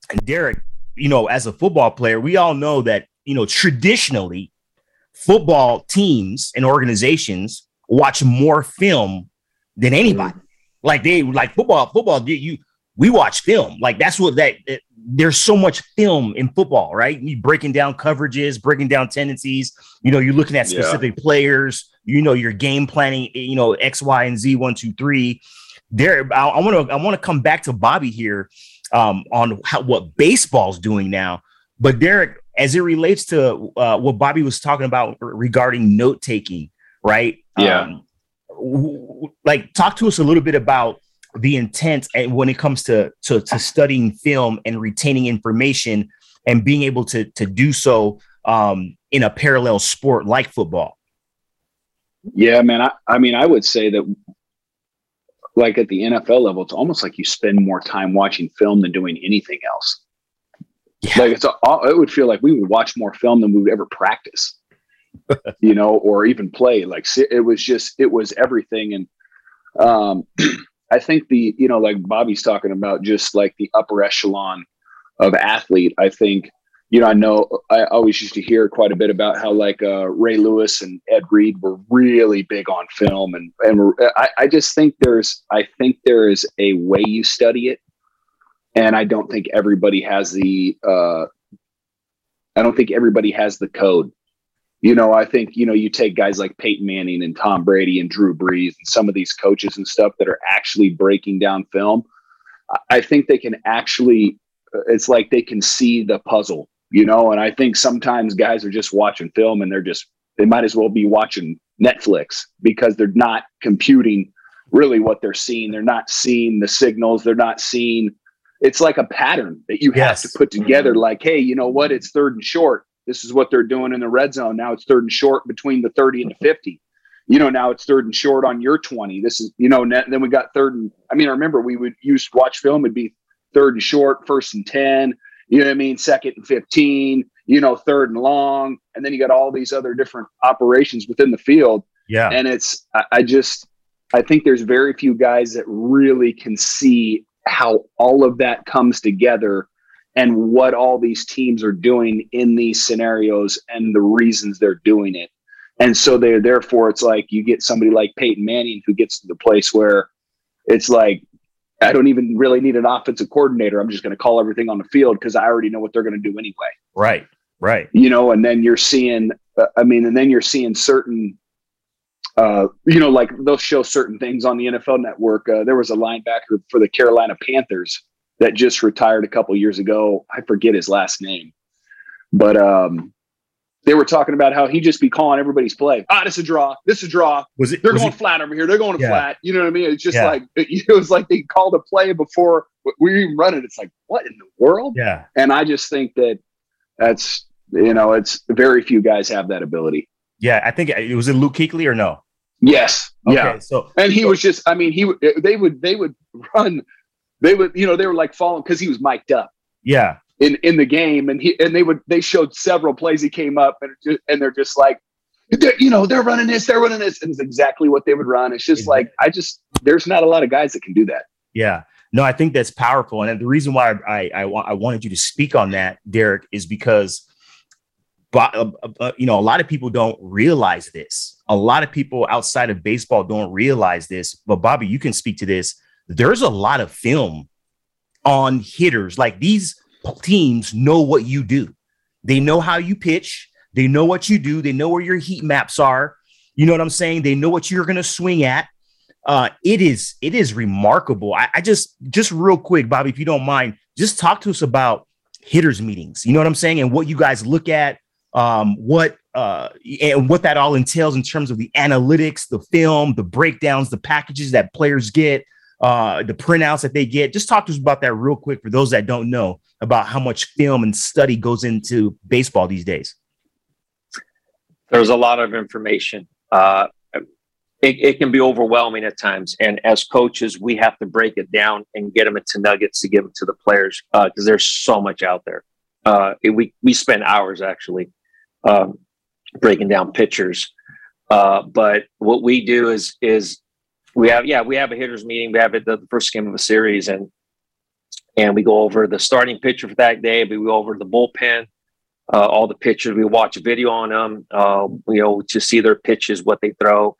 C: And Derek, you know, as a football player, we all know that, you know, traditionally football teams and organizations watch more film than anybody. Like they like football, football, you, you we watch film. Like that's what that there's so much film in football, right? You breaking down coverages, breaking down tendencies, you know, you're looking at
D: Yeah.
C: specific players, you know, your game planning, you know, X, Y, and Z, one, two, three. There, I want to I want to come back to Bobby here um, on how, what baseball's doing now. But Derek, as it relates to uh, what Bobby was talking about regarding note taking, right?
D: Yeah.
C: Um, w- w- like, talk to us a little bit about the intent and when it comes to, to to studying film and retaining information and being able to to do so um, in a parallel sport like football.
D: Yeah, man. I, I mean, I would say that, like at the NFL level, it's almost like you spend more time watching film than doing anything else.
C: Yeah.
D: Like it's, a, it would feel like we would watch more film than we would ever practice, you know, or even play. Like it was just, it was everything. And um, I think the, you know, like Bobby's talking about, just like the upper echelon of athlete. I think you know, I know I always used to hear quite a bit about how like uh, Ray Lewis and Ed Reed were really big on film, and and I, I just think there's I think there is a way you study it, and I don't think everybody has the uh, I don't think everybody has the code. You know, I think you know you take guys like Peyton Manning and Tom Brady and Drew Brees and some of these coaches and stuff that are actually breaking down film. I- I think they can actually. It's like they can see the puzzle you know and i think sometimes guys are just watching film and they're just they might as well be watching netflix because they're not computing really what they're seeing. They're not seeing the signals. They're not seeing it's like a pattern that you have to put together. Mm-hmm. Like hey you know what? It's third and short. This is what they're doing in the red zone. Now it's third and short between the 30 and the 50 you know now it's third and short on your 20 this is you know then we got third and i mean i remember we would use watch film. It'd be third and short first and 10 you know what I mean? Second and 15, you know, third and long. And then you got all these other different operations within the field.
C: Yeah.
D: And it's, I, I just, I think there's very few guys that really can see how all of that comes together and what all these teams are doing in these scenarios and the reasons they're doing it. And so they're therefore, it's like you get somebody like Peyton Manning who gets to the place where it's like, I don't even really need an offensive coordinator. I'm just going to call everything on the field because I already know what they're going to do anyway.
C: Right. Right.
D: You know, and then you're seeing, uh, I mean, and then you're seeing certain, uh, you know, like they'll show certain things on the NFL Network. Uh, there was a linebacker for the Carolina Panthers that just retired a couple years ago. I forget his last name, but um, they were talking about how he just be calling everybody's play. Ah, this is a draw. This is a draw.
C: Was it?
D: They're
C: was
D: going
C: it-
D: flat over here. They're going
C: Yeah.
D: flat. You know what I mean? It's just
C: Yeah.
D: like it was like they called a play before we even run it. It's like what in the world?
C: yeah.
D: And I just think that that's you know it's very few guys have that ability.
C: Yeah. I think it was it Luke Kuechly or no?
D: Yes.
C: Okay.
D: Yeah.
C: So
D: And he was just. I mean, he would- they would they would run. They would you know they were like following because he was mic'd up
C: yeah.
D: In in the game and he and they would they showed several plays he came up and just, and they're just like they're, you know they're running this they're running this and it's exactly what they would run it's just like i just there's not a lot of guys that can do that
C: Yeah. No, I think that's powerful, and the reason why I I, I wanted you to speak on that, Derek, is because, but uh, uh, you know, a lot of people don't realize this. A lot of people outside of baseball don't realize this. But Bobby, you can speak to this. There's a lot of film on hitters. Like these teams know what you do. They know how you pitch. They know what you do. They know where your heat maps are. You know what I'm saying? They know what you're going to swing at uh, it is it is remarkable. I, I, just just real quick, Bobby, if you don't mind, just talk to us about hitters meetings. You know what I'm saying, and what you guys look at, um, what uh, and what that all entails in terms of the analytics, the film, the breakdowns, the packages that players get, uh, the printouts that they get. Just talk to us about that real quick for those that don't know about how much film and study goes into baseball these days.
B: There's a lot of information. Uh, it, it can be overwhelming at times. And as coaches, we have to break it down and get them into nuggets to give them to the players uh, because uh, there's so much out there. Uh, it, we we spend hours actually um, breaking down pictures. Uh, but what we do is is we have yeah we have a hitters meeting. We have it the first game of a series and and we go over the starting pitcher for that day. We go over the bullpen, uh, all the pitchers. We watch a video on them, uh, you know, to see their pitches, what they throw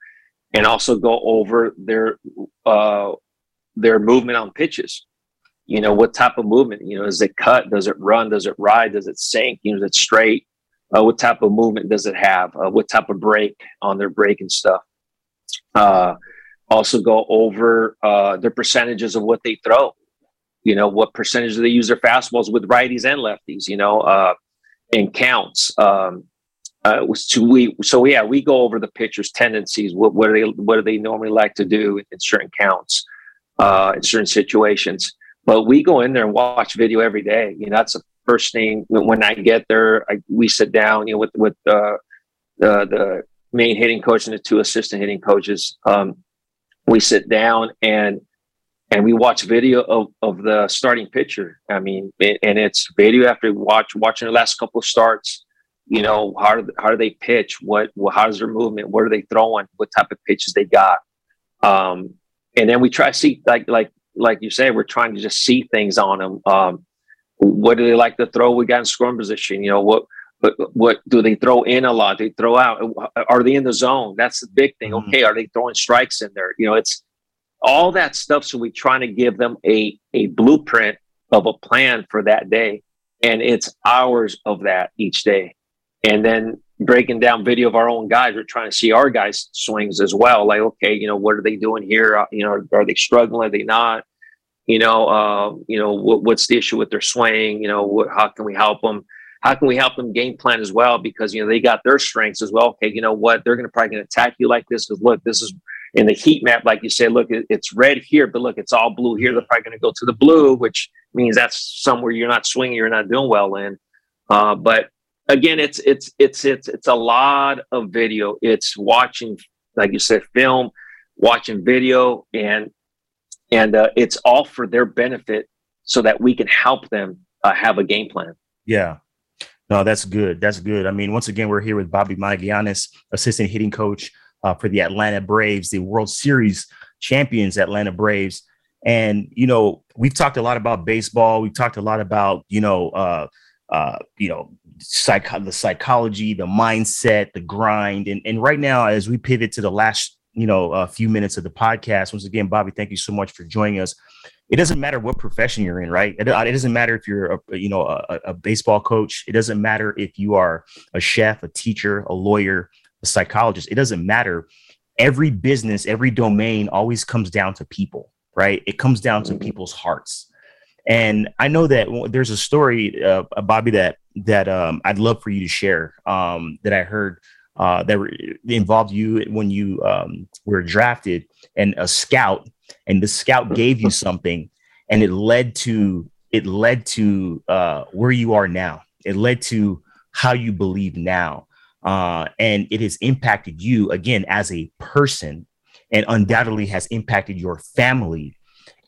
B: and also go over their uh, their movement on pitches. You know, what type of movement? You know, is it cut? Does it run? Does it ride? Does it sink? You know, is it straight? Uh, what type of movement does it have? Uh, what type of break on their break and stuff? Uh, also go over uh, their percentages of what they throw. You know, what percentage do they use their fastballs with righties and lefties? You know, uh, and counts. Um, uh, so we so yeah we go over the pitcher's tendencies what what do they what do they normally like to do in certain counts uh, in certain situations but we go in there and watch video every day you know that's the first thing when i get there I, we sit down you know with with uh, the the main hitting coach and the two assistant hitting coaches um, we sit down and and we watch video of, of the starting pitcher. I mean and it's video after watch watching the last couple of starts you know how do, how do they pitch? What how's their movement? What are they throwing? What type of pitches they got? Um, and then we try to see like like like you say we're trying to just see things on them um, what do they like to throw? We got in scoring position you know what what, what do they throw in a lot they throw out are they in the zone that's the big thing mm-hmm. okay are they throwing strikes in there you know it's all that stuff so we're trying to give them a a blueprint of a plan for that day and it's hours of that each day and then breaking down video of our own guys. We're trying to see our guys' swings as well. Like, okay, you know, what are they doing here? Uh, you know, are, are, they struggling? Are they not? You know, uh, you know, what, what's the issue with their swing? You know, what, how can we help them? How can we help them game plan as well? Because you know they got their strengths as well. Okay, you know what? They're going to probably going to attack you like this because look, this is in the heat map, like you said. Look, it's red here, but look, it's all blue here. They're probably going to go to the blue, which means that's somewhere you're not swinging, you're not doing well in. Uh, but again, it's it's it's it's it's a lot of video. It's watching, like you said, film, watching video, and and uh, it's all for their benefit, so that we can help them uh, have a game plan.
C: Yeah. No, that's good. That's good. I mean, once again, we're here with Bobby Magallanes, assistant hitting coach uh, for the Atlanta Braves, the World Series champions, Atlanta Braves. And you know, we've talked a lot about baseball. We've talked a lot about you know, uh, uh, you know, psych the psychology, the mindset, the grind. And, and right now, as we pivot to the last, you know, a few minutes of the podcast, once again, Bobby, thank you so much for joining us. It doesn't matter what profession you're in, right? It, it doesn't matter if you're a, you know, a, a baseball coach. It doesn't matter if you are a chef, a teacher, a lawyer, a psychologist. It doesn't matter. Every business, every domain always comes down to people, right? It comes down to people's hearts. And I know that there's a story, uh, Bobby, that that um, I'd love for you to share um, that I heard uh, that re- involved you when you um, were drafted and a scout, and the scout gave you something, and it led to it led to uh, where you are now. It led to how you believe now, uh, and it has impacted you again as a person, and undoubtedly has impacted your family,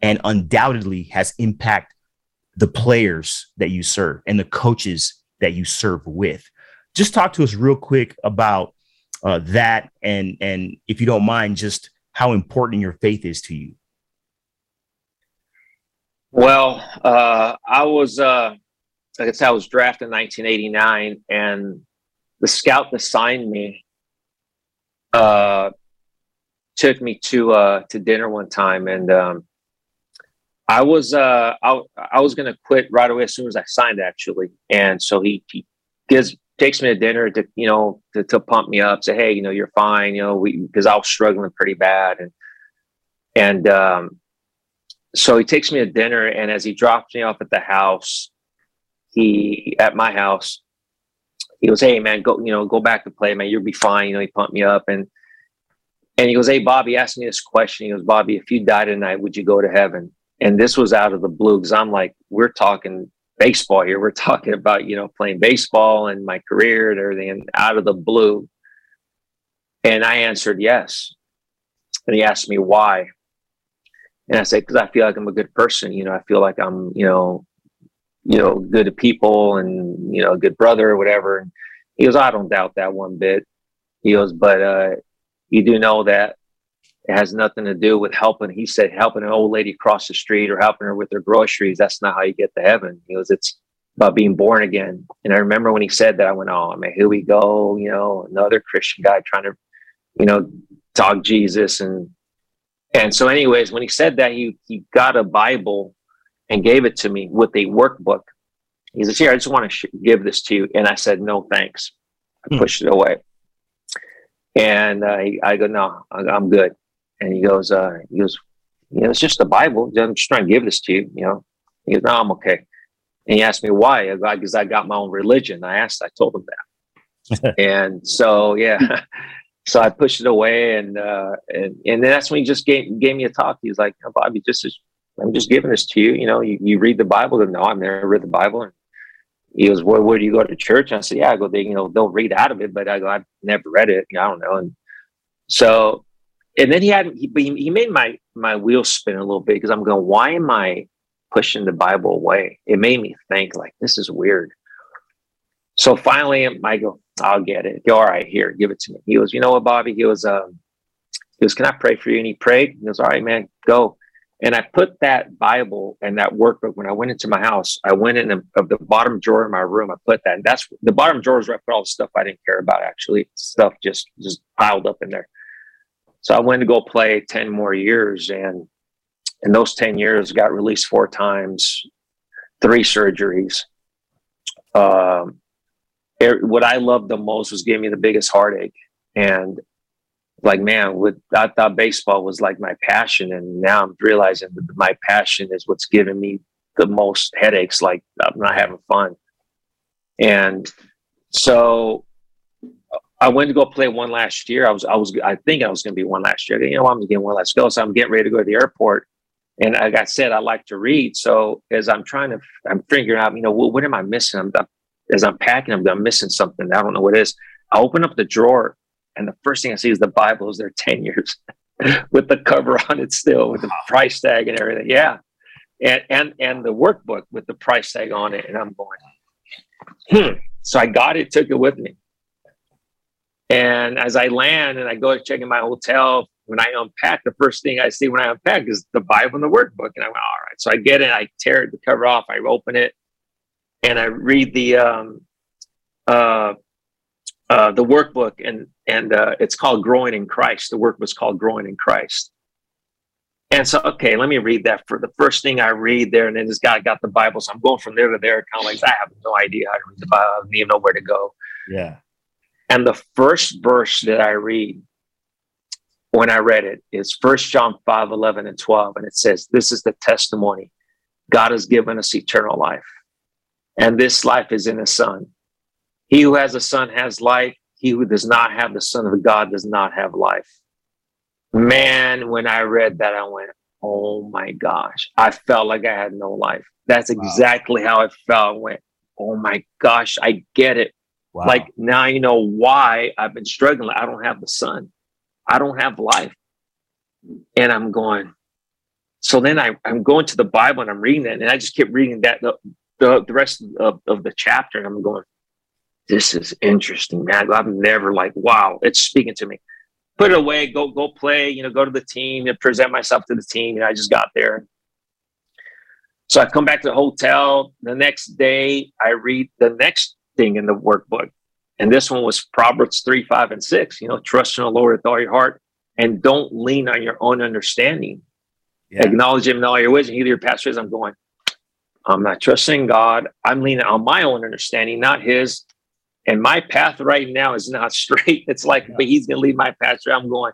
C: and undoubtedly has impacted the players that you serve and the coaches that you serve with. Just talk to us real quick about uh, that, and and if you don't mind, just how important your faith is to you.
B: Well, uh, I was, uh, I said, I was drafted in 1989, and the scout that signed me uh, took me to uh, to dinner one time, and um, I was uh, I, I was going to quit right away as soon as I signed, actually. And so he, he gives takes me to dinner to you know to, to pump me up, say, hey, you know, you're fine, you know, we because I was struggling pretty bad, and and um, so he takes me to dinner, and as he drops me off at the house, he at my house, he goes, "Hey man, go you know go back to play, man. You'll be fine." You know, he pumped me up, and and he goes, "Hey Bobby, ask me this question." He goes, "Bobby, if you died tonight, would you go to heaven?" And this was out of the blue because I'm like, we're talking baseball here. We're talking about you know playing baseball and my career and everything, and out of the blue. And I answered yes. And he asked me why. And I said, because I feel like I'm a good person. You know, I feel like I'm, you know, you know, good to people and, you know, a good brother or whatever. And he goes, I don't doubt that one bit. He goes, but uh, you do know that it has nothing to do with helping. He said, helping an old lady cross the street or helping her with her groceries. That's not how you get to heaven. He goes, it's about being born again. And I remember when he said that, I went, oh, man, here we go. You know, another Christian guy trying to, you know, talk Jesus. And, and so anyways, when he said that, he, he got a Bible and gave it to me with a workbook. He says, Here, I just want to sh- give this to you. And I said, No, thanks. I pushed it away. And uh, I go, No, I'm good. And he goes, uh, He goes, You know, it's just the Bible. I'm just trying to give this to you. You know, he goes, No, I'm okay. And he asked me why. I go, Because I got my own religion. I asked, I told him that. and so, yeah. so I pushed it away, and uh, and and then that's when he just gave gave me a talk. He's like, oh, "Bobby, just I'm just giving this to you. You know, you, you read the Bible. And no, I've never read the Bible. And he goes, well, where do you go to church? And I said, yeah, I go, they, you know, they'll read out of it, but I go, I've never read it. You know, I don't know. And so, and then he had, he, he made my, my wheels spin a little bit because I'm going, why am I pushing the Bible away? It made me think like, this is weird. So finally I go, I'll get it. All right, here, give it to me. He goes, you know what, Bobby? He goes, um, he goes, can I pray for you? And he prayed. He goes, all right, man, go. And I put that Bible and that workbook when I went into my house. I went in of the bottom drawer in my room. I put that, and that's the bottom drawer is where I put all the stuff I didn't care about. Actually, stuff just just piled up in there. So I went to go play ten more years, and in those ten years, got released four times, three surgeries. Um, it, what I loved the most was giving me the biggest heartache, and like man with i thought baseball was like my passion and now i'm realizing that my passion is what's giving me the most headaches like i'm not having fun and so i went to go play one last year i was i was i think i was going to be one last year you know i'm getting one last go so i'm getting ready to go to the airport and like i said i like to read so as i'm trying to i'm figuring out you know what, what am i missing I'm, as i'm packing i'm, I'm missing something i don't know what it is i open up the drawer and the first thing I see is the Bible is there 10 years with the cover on it still, with the price tag and everything. Yeah. And, and, and the workbook with the price tag on it. And I'm going, hmm. So I got it, took it with me. And as I land and I go check in my hotel, when I unpack, the first thing I see when I unpack is the Bible and the workbook. And I went, all right. So I get it, I tear the cover off, I open it, and I read the um, uh, uh, the workbook, and and uh, it's called Growing in Christ. The work was called Growing in Christ. And so, okay, let me read that for the first thing I read there, and then this guy got the Bible, so I'm going from there to there, kind of like I have no idea how to read the Bible, I don't even know where to go.
C: Yeah.
B: And the first verse that I read when I read it is First John 5, 11 and 12. And it says, This is the testimony. God has given us eternal life. And this life is in the Son. He who has a son has life. He who does not have the Son of God does not have life. Man, when I read that, I went, oh my gosh. I felt like I had no life. That's exactly wow. how I felt. I went, oh my gosh, I get it. Wow. Like now you know why I've been struggling. I don't have the Son. I don't have life. And I'm going, so then I, I'm going to the Bible and I'm reading it, and I just kept reading that the, the, the rest of, of the chapter, and I'm going, this is interesting, man. I've never like, wow, it's speaking to me. Put it away, go go play, you know, go to the team and present myself to the team. And I just got there. So I come back to the hotel. The next day, I read the next thing in the workbook. And this one was Proverbs 3, 5, and 6. You know, trust in the Lord with all your heart and don't lean on your own understanding. Yeah. Acknowledge him in all your ways. And either your pastor is, I'm going, I'm not trusting God. I'm leaning on my own understanding, not his. And my path right now is not straight. It's like, yeah. but he's going to lead my path. I'm going,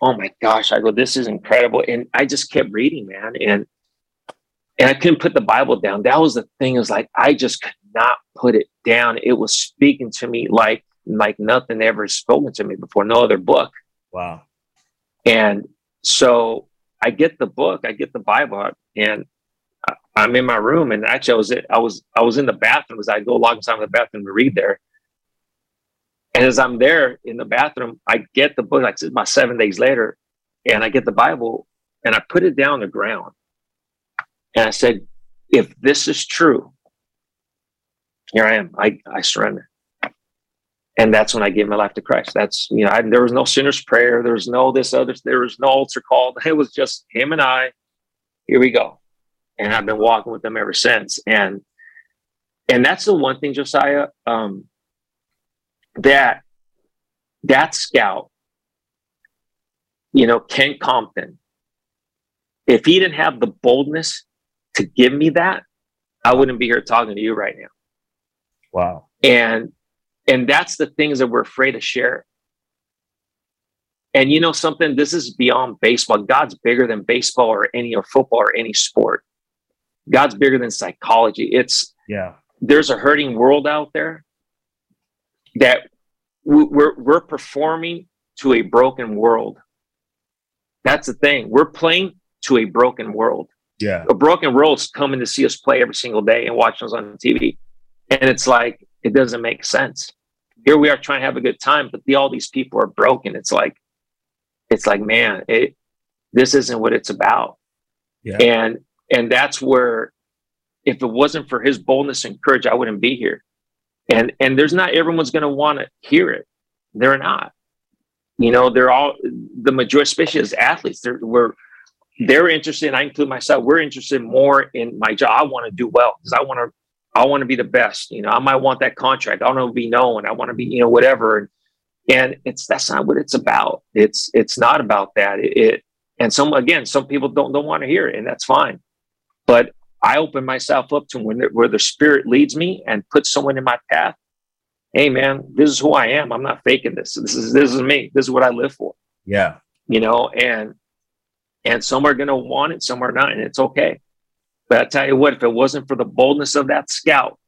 B: oh my gosh. I go, this is incredible. And I just kept reading, man. And and I couldn't put the Bible down. That was the thing. Is like I just could not put it down. It was speaking to me like like nothing ever spoken to me before. No other book.
C: Wow.
B: And so I get the book, I get the Bible, and I'm in my room. And actually, I was I was I was in the bathroom as I go log inside the bathroom to read there. And as I'm there in the bathroom, I get the book like about seven days later, and I get the Bible and I put it down on the ground. And I said, if this is true, here I am. I, I surrender. And that's when I gave my life to Christ. That's, you know, I, there was no sinner's prayer. There was no this other, there was no altar call. It was just him and I. Here we go. And I've been walking with them ever since. And, and that's the one thing, Josiah, um, that, that scout, you know, Ken Compton, if he didn't have the boldness to give me that, I wouldn't be here talking to you right now.
C: Wow.
B: And and that's the things that we're afraid to share. And you know something, this is beyond baseball. God's bigger than baseball or any or football or any sport. God's bigger than psychology. It's
C: yeah.
B: There's a hurting world out there that we're we're performing to a broken world. That's the thing. We're playing to a broken world.
C: Yeah.
B: A broken world's coming to see us play every single day and watching us on TV. And it's like, it doesn't make sense. Here we are trying to have a good time, but the, all these people are broken. It's like, it's like, man, it, this isn't what it's about. Yeah. And, and that's where, if it wasn't for his boldness and courage, I wouldn't be here. And, and there's not everyone's going to want to hear it. They're not, you know, they're all the majority, especially as athletes, they're, we're, they're interested, and I include myself, we're interested more in my job. I want to do well because I want to I want to be the best. You know, I might want that contract. I want to be known. I want to be, you know, whatever. And it's that's not what it's about. It's it's not about that. It, it and some again, some people don't don't want to hear it, and that's fine. But I open myself up to when where the spirit leads me and puts someone in my path. Hey man, this is who I am. I'm not faking this. This is this is me. This is what I live for.
C: Yeah.
B: You know, and and some are gonna want it, some are not, and it's okay. But I tell you what, if it wasn't for the boldness of that scout,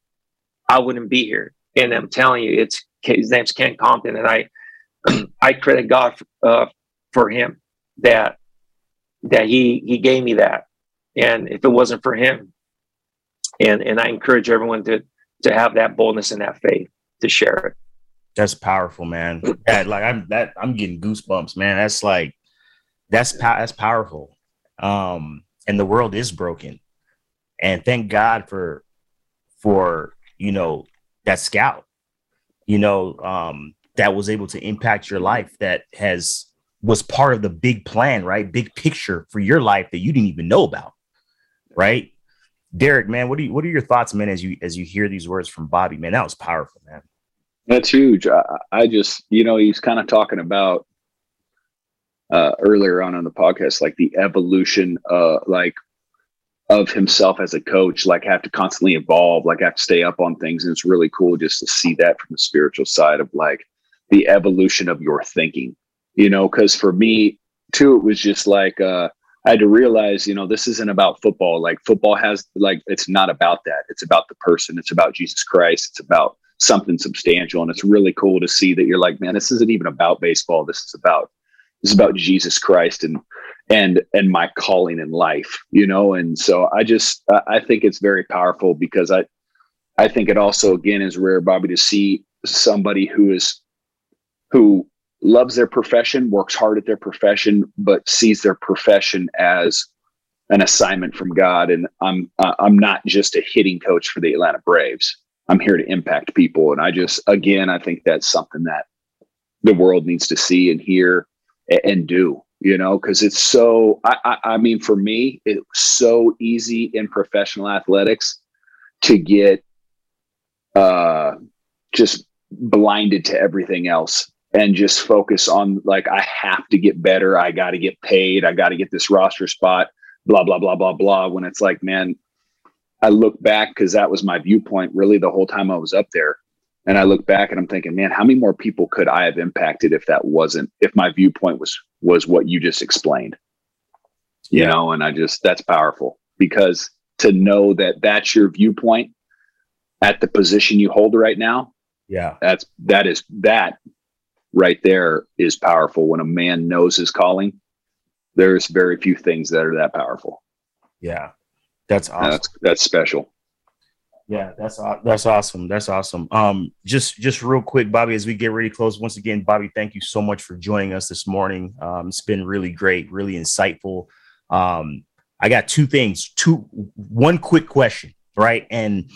B: I wouldn't be here. And I'm telling you, it's his name's Ken Compton, and I I credit God for, uh, for him that that he he gave me that. And if it wasn't for him, and and I encourage everyone to to have that boldness and that faith to share it.
C: That's powerful, man. Yeah, like I'm that I'm getting goosebumps, man. That's like that's that's powerful. Um, and the world is broken and thank God for for you know that scout, you know, um, that was able to impact your life, that has was part of the big plan, right? Big picture for your life that you didn't even know about, right? Derek, man, what do you what are your thoughts, man, as you as you hear these words from Bobby? Man, that was powerful, man.
D: That's huge. I, I just, you know, he's kind of talking about uh, earlier on in the podcast, like the evolution, uh, like of himself as a coach, like have to constantly evolve, like have to stay up on things. And it's really cool just to see that from the spiritual side of like the evolution of your thinking, you know, because for me too, it was just like uh I had to realize, you know, this isn't about football. Like football has like it's not about that. It's about the person. It's about Jesus Christ. It's about something substantial. And it's really cool to see that you're like, man, this isn't even about baseball. This is about this is about Jesus Christ and and and my calling in life you know? And so i just i think it's very powerful because i i think it also again is rare bobby to see somebody who is who loves their profession works hard at their profession but sees their profession as an assignment from god. And i'm i'm not just a hitting coach for the atlanta braves. I'm here to impact people. And i just again i think that's something that the world needs to see and hear and do you know, because it's so. I, I, I mean, for me, it's so easy in professional athletics to get uh, just blinded to everything else and just focus on like I have to get better. I got to get paid. I got to get this roster spot. Blah blah blah blah blah. When it's like, man, I look back because that was my viewpoint really the whole time I was up there. And I look back and I'm thinking, man, how many more people could I have impacted if that wasn't if my viewpoint was was what you just explained? You know, and I just that's powerful because to know that that's your viewpoint at the position you hold right now,
C: Yeah.
D: that's that is that right there is powerful when a man knows his calling. There's very few things that are that powerful.
C: Yeah. That's awesome.
D: That's that's special.
C: Yeah, that's that's awesome. That's awesome. Um, just just real quick, Bobby, as we get ready close, once again, Bobby, thank you so much for joining us this morning. Um, it's been really great, really insightful. Um, I got two things, two one quick question, right? And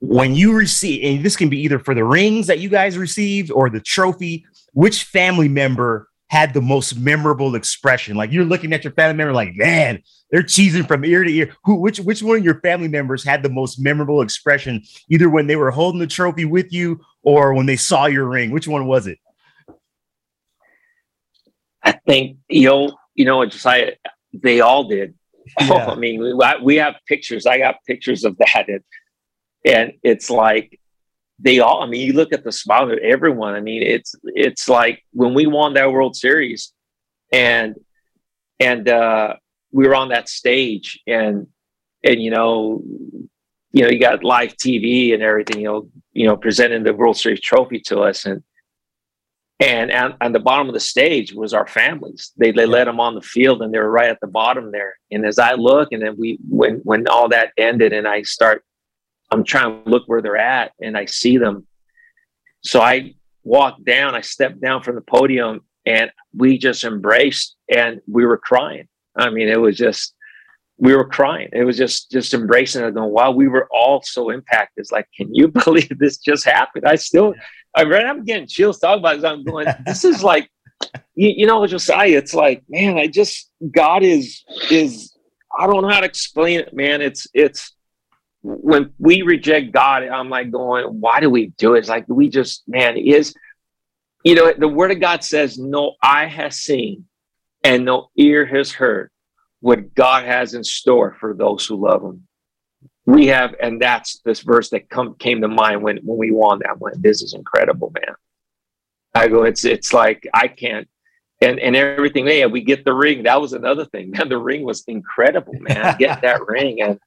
C: when you receive, and this can be either for the rings that you guys received or the trophy, which family member had the most memorable expression? Like you're looking at your family member, like, man, they're cheesing from ear to ear. Who, which, which one of your family members had the most memorable expression, either when they were holding the trophy with you or when they saw your ring? Which one was it?
B: I think you know, you know, just I they all did.
C: Yeah.
B: I mean, we, we have pictures. I got pictures of that, and, and it's like they all. I mean, you look at the smile of everyone. I mean, it's it's like when we won that World Series, and and uh, we were on that stage, and and you know, you know, you got live TV and everything. You know, you know, presenting the World Series trophy to us, and and on, on the bottom of the stage was our families. They they let them on the field, and they were right at the bottom there. And as I look, and then we when when all that ended, and I start, I'm trying to look where they're at, and I see them. So I walked down. I stepped down from the podium, and we just embraced, and we were crying. I mean, it was just we were crying. It was just just embracing it, going, "Wow, we were all so impacted." It's like, can you believe this just happened? I still, I right, I'm getting chills talking about it. I'm going, this is like, you, you know, Josiah. It's like, man, I just God is is I don't know how to explain it, man. It's it's when we reject God, I'm like going, why do we do it? It's like we just, man, is you know, the word of God says, no eye has seen and no ear has heard what God has in store for those who love him. We have, and that's this verse that come came to mind when when we won that one. This is incredible, man. I go, it's it's like I can't and and everything. Yeah, we get the ring. That was another thing. Man, the ring was incredible, man. Get that ring. And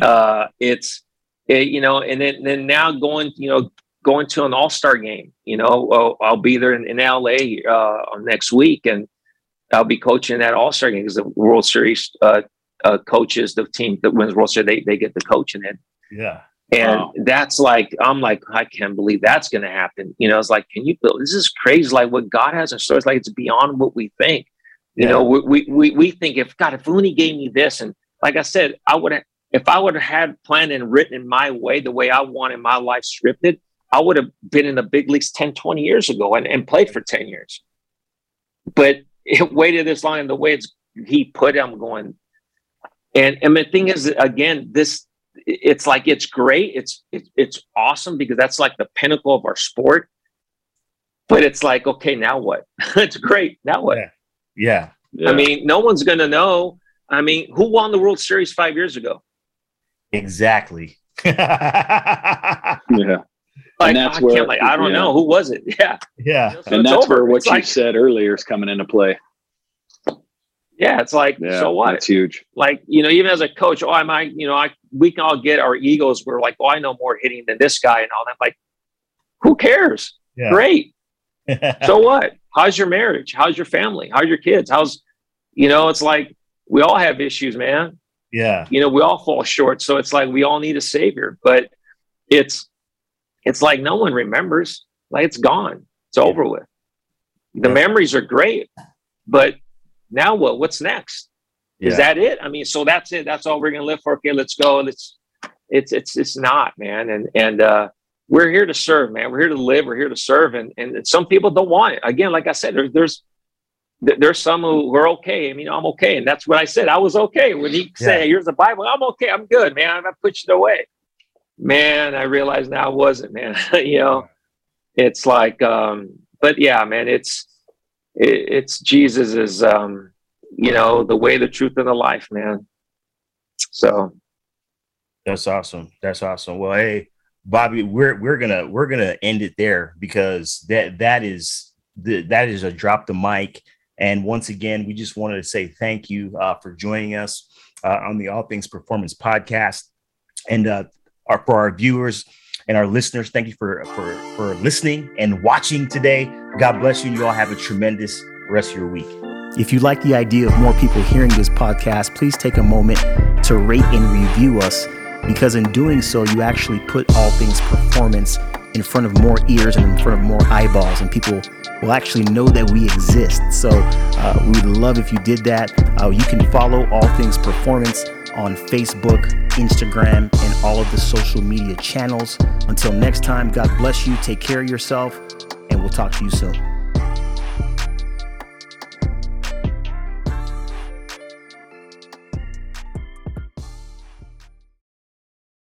B: uh it's it, you know, and then then now going, you know, going to an all-star game, you know, I'll, I'll be there in, in LA uh next week and I'll be coaching that All Star game because the World Series uh, uh, coaches, the team that wins World Series, they they get the coaching it,
C: Yeah.
B: and
D: Wow.
B: that's like I'm like I can't believe that's going to happen. You know, it's like can you build? This is crazy. Like what God has in store. It's like it's beyond what we think. You
C: Yeah.
B: know, we, we we we think if God, if only gave me this, and like I said, I would have if I would have had planned and written in my way, the way I wanted my life scripted, I would have been in the big leagues 10, 20 years ago and, and played for 10 years. But it waited this long and the way it's he put it, I'm going. And and the thing is again, this it's like it's great, it's it's it's awesome because that's like the pinnacle of our sport. But it's like, okay, now what? it's great. Now what?
C: Yeah.
B: I mean, no one's gonna know. I mean, who won the World Series five years ago?
C: Exactly.
D: yeah.
B: Like,
D: that's
B: I
D: where-
B: can't, like, I don't
D: yeah.
B: know who was it. Yeah,
C: yeah.
B: So
D: And that's
B: over.
D: where what
B: It's
D: you
B: like-
D: said earlier is coming into play.
B: Yeah, it's like,
D: Yeah.
B: so what?
D: It's huge.
B: Like, you know, even as a coach, oh, I might, you know, I we can all get our egos. We're like, oh, I know more hitting than this guy and all that. Like, who cares?
C: Yeah.
B: Great. So what? How's your marriage? How's your family? How's your kids? How's, you know, it's like we all have issues, man.
C: Yeah.
B: you know we all fall short so it's like we all need a savior but it's it's like no one remembers like it's gone. It's over with. The
C: Yeah.
B: memories are great but now what? What's next? Is that it? I mean so that's it. That's all we're gonna live for. Okay let's go. Let's it's it's it's not man. And and uh we're here to serve man. We're here to live. We're here to serve. And and some people don't want it. Again like i said there's there's th- there's some who are okay. I mean, I'm okay, and that's what I said. I was okay when he said, "Here's the Bible." I'm okay. I'm good, man. I'm not pushing it away. Man, I realized now I wasn't, man. you know, it's like, um, but yeah, man, it's it, it's Jesus is, um, you know, the way, the truth, and the life, man. So
C: that's awesome. That's awesome. Well, hey, Bobby, we're we're gonna we're gonna end it there because that that is the that is a drop the mic. And once again, we just wanted to say thank you uh, for joining us uh, on the All Things Performance podcast, and uh, our, for our viewers and our listeners, thank you for for for listening and watching today. God bless you. And you all have a tremendous rest of your week.
A: If you like the idea of more people hearing this podcast, please take a moment to rate and review us because in doing so, you actually put all things performance in front of more ears and in front of more eyeballs, and people will actually know that we exist. So uh, we would love if you did that. Uh, you can follow All Things Performance on Facebook, Instagram, and all of the social media channels. Until next time, God bless you, take care of yourself, and we'll talk to you soon.